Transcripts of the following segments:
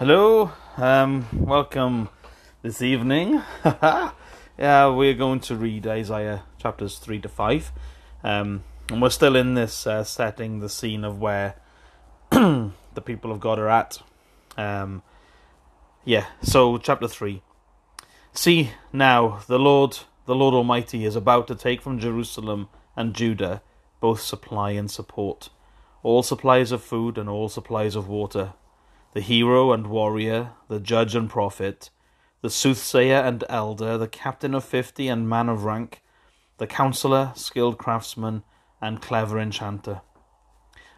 Hello, um, welcome this evening. yeah, we're going to read Isaiah chapters 3 to 5. Um, and we're still in this uh, setting, the scene of where the people of God are at. Um, yeah, so chapter 3. See now, the Lord, the Lord Almighty, is about to take from Jerusalem and Judah both supply and support, all supplies of food and all supplies of water the hero and warrior, the judge and prophet, the soothsayer and elder, the captain of fifty and man of rank, the counsellor, skilled craftsman, and clever enchanter.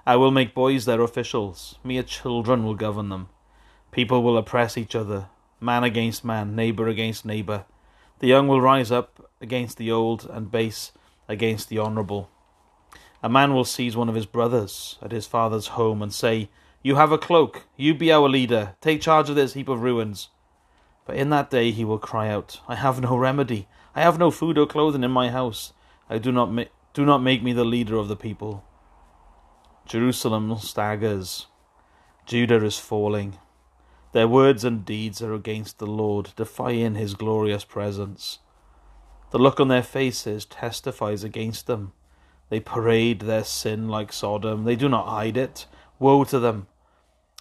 I will make boys their officials, mere children will govern them. People will oppress each other, man against man, neighbour against neighbour. The young will rise up against the old, and base against the honourable. A man will seize one of his brothers at his father's home and say, you have a cloak. You be our leader. Take charge of this heap of ruins. But in that day he will cry out, I have no remedy. I have no food or clothing in my house. I do not ma- do not make me the leader of the people. Jerusalem staggers. Judah is falling. Their words and deeds are against the Lord, defying his glorious presence. The look on their faces testifies against them. They parade their sin like Sodom. They do not hide it. Woe to them!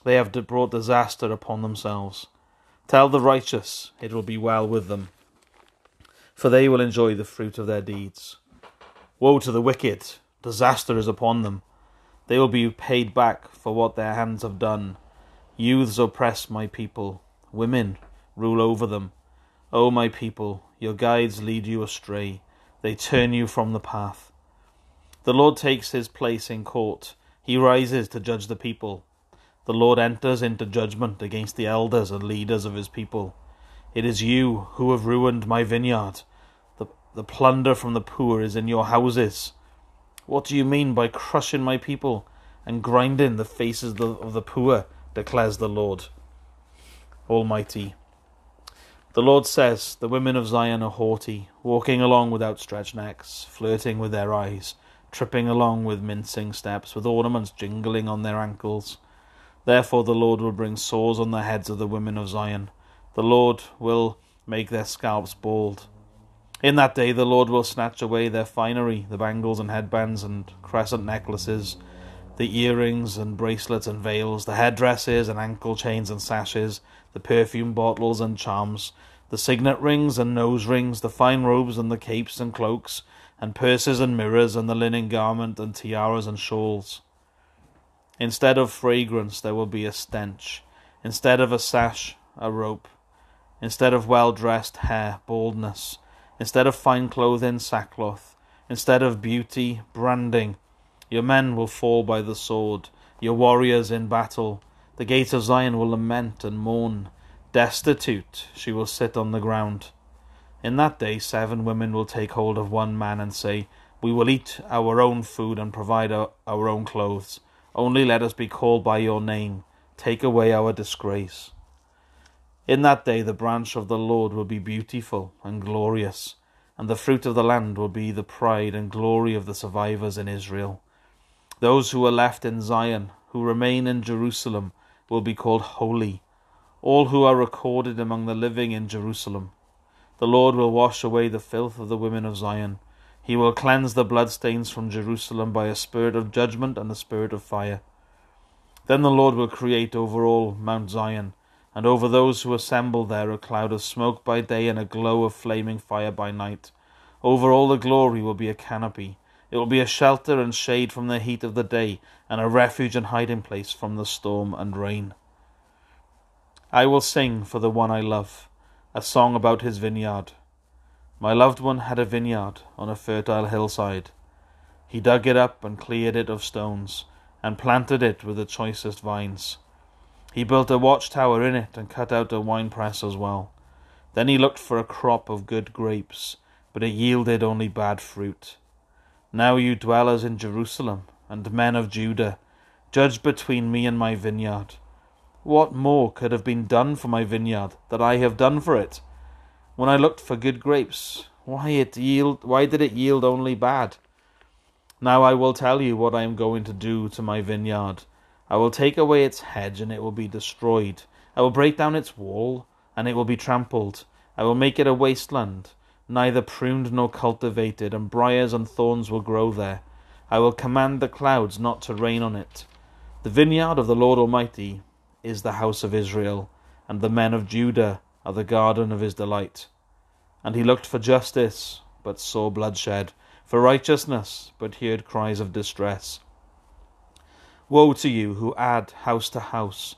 They have brought disaster upon themselves. Tell the righteous, it will be well with them, for they will enjoy the fruit of their deeds. Woe to the wicked! Disaster is upon them. They will be paid back for what their hands have done. Youths oppress my people, women rule over them. O my people, your guides lead you astray, they turn you from the path. The Lord takes his place in court, he rises to judge the people. The Lord enters into judgment against the elders and leaders of his people. It is you who have ruined my vineyard. The, the plunder from the poor is in your houses. What do you mean by crushing my people and grinding the faces of the, of the poor? declares the Lord Almighty. The Lord says, The women of Zion are haughty, walking along with outstretched necks, flirting with their eyes, tripping along with mincing steps, with ornaments jingling on their ankles. Therefore the Lord will bring sores on the heads of the women of Zion. The Lord will make their scalps bald. In that day the Lord will snatch away their finery, the bangles and headbands and crescent necklaces, the earrings and bracelets and veils, the headdresses and ankle chains and sashes, the perfume bottles and charms, the signet rings and nose rings, the fine robes and the capes and cloaks, and purses and mirrors, and the linen garment and tiaras and shawls. Instead of fragrance, there will be a stench. Instead of a sash, a rope. Instead of well dressed hair, baldness. Instead of fine clothing, sackcloth. Instead of beauty, branding. Your men will fall by the sword, your warriors in battle. The gate of Zion will lament and mourn. Destitute, she will sit on the ground. In that day, seven women will take hold of one man and say, We will eat our own food and provide our, our own clothes. Only let us be called by your name. Take away our disgrace. In that day the branch of the Lord will be beautiful and glorious, and the fruit of the land will be the pride and glory of the survivors in Israel. Those who are left in Zion, who remain in Jerusalem, will be called holy, all who are recorded among the living in Jerusalem. The Lord will wash away the filth of the women of Zion he will cleanse the bloodstains from Jerusalem by a spirit of judgment and a spirit of fire. Then the Lord will create over all Mount Zion, and over those who assemble there a cloud of smoke by day and a glow of flaming fire by night. Over all the glory will be a canopy. It will be a shelter and shade from the heat of the day, and a refuge and hiding place from the storm and rain. I will sing for the one I love, a song about his vineyard. My loved one had a vineyard on a fertile hillside. He dug it up and cleared it of stones, and planted it with the choicest vines. He built a watchtower in it and cut out a winepress as well. Then he looked for a crop of good grapes, but it yielded only bad fruit. Now you dwellers in Jerusalem, and men of Judah, judge between me and my vineyard. What more could have been done for my vineyard that I have done for it? When I looked for good grapes, why it yield why did it yield only bad? Now I will tell you what I am going to do to my vineyard. I will take away its hedge, and it will be destroyed, I will break down its wall, and it will be trampled. I will make it a wasteland, neither pruned nor cultivated, and briers and thorns will grow there. I will command the clouds not to rain on it. The vineyard of the Lord Almighty is the house of Israel, and the men of Judah are the garden of his delight. And he looked for justice, but saw bloodshed, for righteousness, but heard cries of distress. Woe to you who add house to house,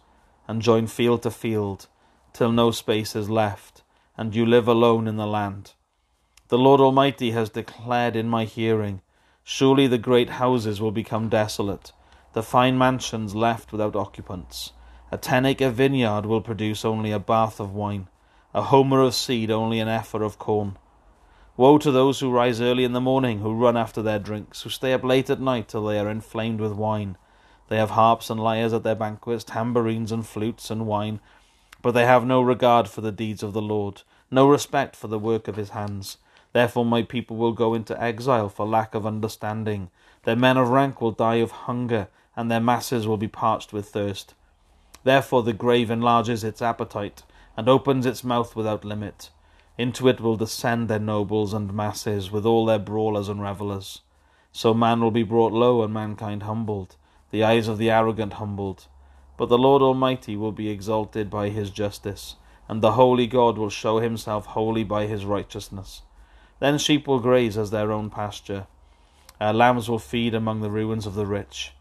and join field to field, till no space is left, and you live alone in the land. The Lord Almighty has declared in my hearing, Surely the great houses will become desolate, the fine mansions left without occupants. A ten acre vineyard will produce only a bath of wine, a homer of seed only an ephah of corn. Woe to those who rise early in the morning, who run after their drinks, who stay up late at night till they are inflamed with wine. They have harps and lyres at their banquets, tambourines and flutes and wine, but they have no regard for the deeds of the Lord, no respect for the work of his hands. Therefore my people will go into exile for lack of understanding. Their men of rank will die of hunger, and their masses will be parched with thirst. Therefore the grave enlarges its appetite, and opens its mouth without limit. Into it will descend their nobles and masses, with all their brawlers and revellers. So man will be brought low, and mankind humbled, the eyes of the arrogant humbled. But the Lord Almighty will be exalted by his justice, and the holy God will show himself holy by his righteousness. Then sheep will graze as their own pasture, uh, lambs will feed among the ruins of the rich.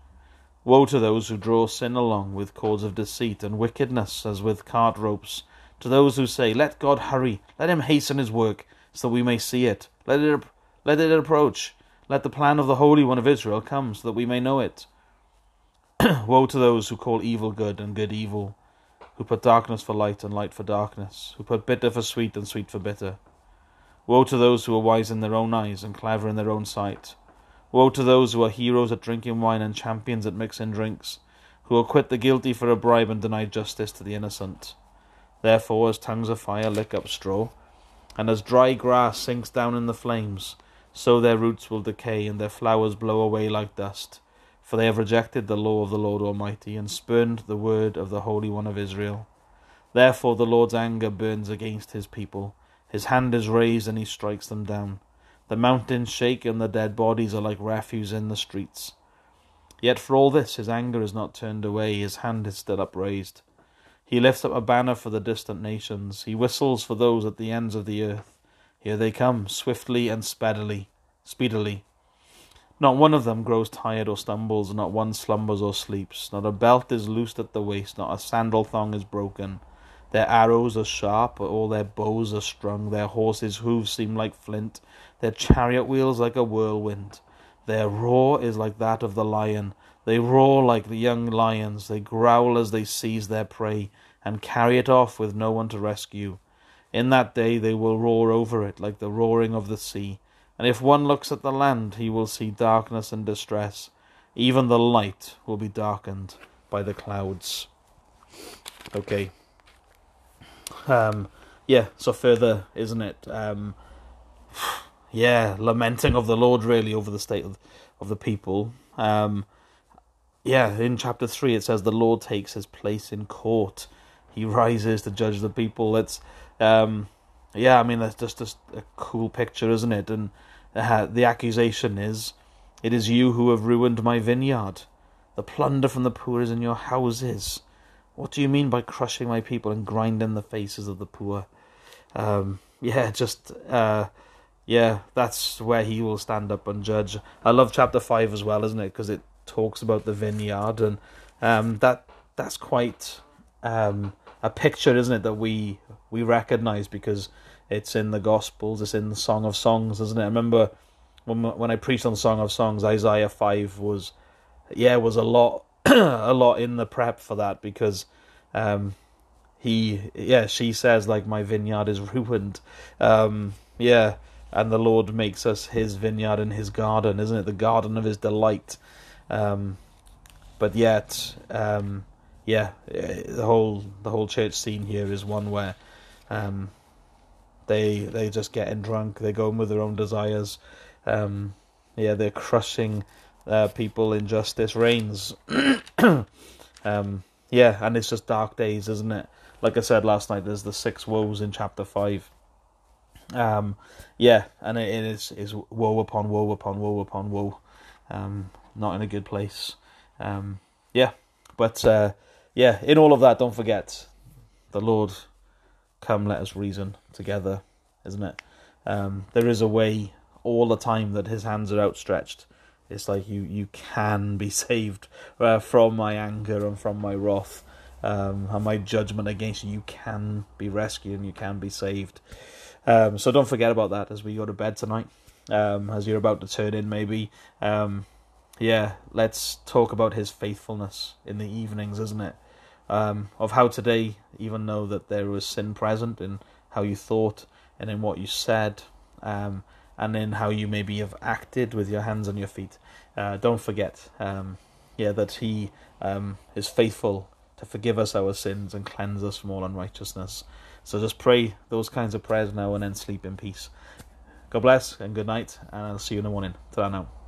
Woe to those who draw sin along with cords of deceit and wickedness as with cart ropes, to those who say, Let God hurry, let him hasten his work, so that we may see it. Let it, let it approach. Let the plan of the Holy One of Israel come, so that we may know it. Woe to those who call evil good and good evil, who put darkness for light and light for darkness, who put bitter for sweet and sweet for bitter. Woe to those who are wise in their own eyes and clever in their own sight Woe to those who are heroes at drinking wine and champions at mixing drinks, who acquit the guilty for a bribe and deny justice to the innocent. Therefore, as tongues of fire lick up straw, and as dry grass sinks down in the flames, so their roots will decay and their flowers blow away like dust. For they have rejected the law of the Lord Almighty and spurned the word of the Holy One of Israel. Therefore, the Lord's anger burns against his people. His hand is raised and he strikes them down. The mountains shake, and the dead bodies are like refuse in the streets. Yet for all this, his anger is not turned away, his hand is still upraised. He lifts up a banner for the distant nations, he whistles for those at the ends of the earth. Here they come, swiftly and speedily, speedily. Not one of them grows tired or stumbles, not one slumbers or sleeps, not a belt is loosed at the waist, not a sandal thong is broken. Their arrows are sharp, all their bows are strung, their horses' hoofs seem like flint, their chariot wheels like a whirlwind. Their roar is like that of the lion. They roar like the young lions, they growl as they seize their prey, and carry it off with no one to rescue. In that day they will roar over it like the roaring of the sea, and if one looks at the land, he will see darkness and distress. Even the light will be darkened by the clouds. Okay. Um, yeah, so further, isn't it? Um, yeah, lamenting of the Lord really over the state of, of the people. Um, yeah, in chapter 3 it says the Lord takes his place in court. He rises to judge the people. It's, um, yeah, I mean, that's just, just a cool picture, isn't it? And uh, the accusation is, it is you who have ruined my vineyard. The plunder from the poor is in your houses. What do you mean by crushing my people and grinding the faces of the poor? Um, yeah, just uh, yeah, that's where he will stand up and judge. I love chapter five as well, isn't it? Because it talks about the vineyard and um, that that's quite um, a picture, isn't it? That we we recognize because it's in the Gospels, it's in the Song of Songs, isn't it? I remember when when I preached on Song of Songs, Isaiah five was yeah was a lot a lot in the prep for that because um, he yeah she says like my vineyard is ruined um, yeah and the Lord makes us his vineyard and his garden isn't it the garden of his delight um, but yet um, yeah the whole the whole church scene here is one where um, they they just getting drunk they're going with their own desires um, yeah they're crushing uh, people injustice reigns. um, yeah, and it's just dark days, isn't it? like I said last night, there's the six woes in chapter five. Um, yeah, and it, is is woe upon woe upon woe upon woe. Um, not in a good place. Um, yeah, but uh, yeah, in all of that, don't forget the Lord. Come, let us reason together, isn't it? Um, there is a way all the time that His hands are outstretched. It's like you you can be saved uh, from my anger and from my wrath um, and my judgment against you. You can be rescued and you can be saved. Um, so don't forget about that as we go to bed tonight. Um, as you're about to turn in, maybe. Yeah, let's talk about his faithfulness in the evenings, isn't it? Um, of how today, even though that there was sin present in how you thought and in what you said, um, and in how you maybe have acted with your hands and your feet, uh, don't forget, um, yeah, that he um, is faithful to forgive us our sins and cleanse us from all unrighteousness. So just pray those kinds of prayers now and then sleep in peace. God bless and good night, and I'll see you in the morning. Ta now.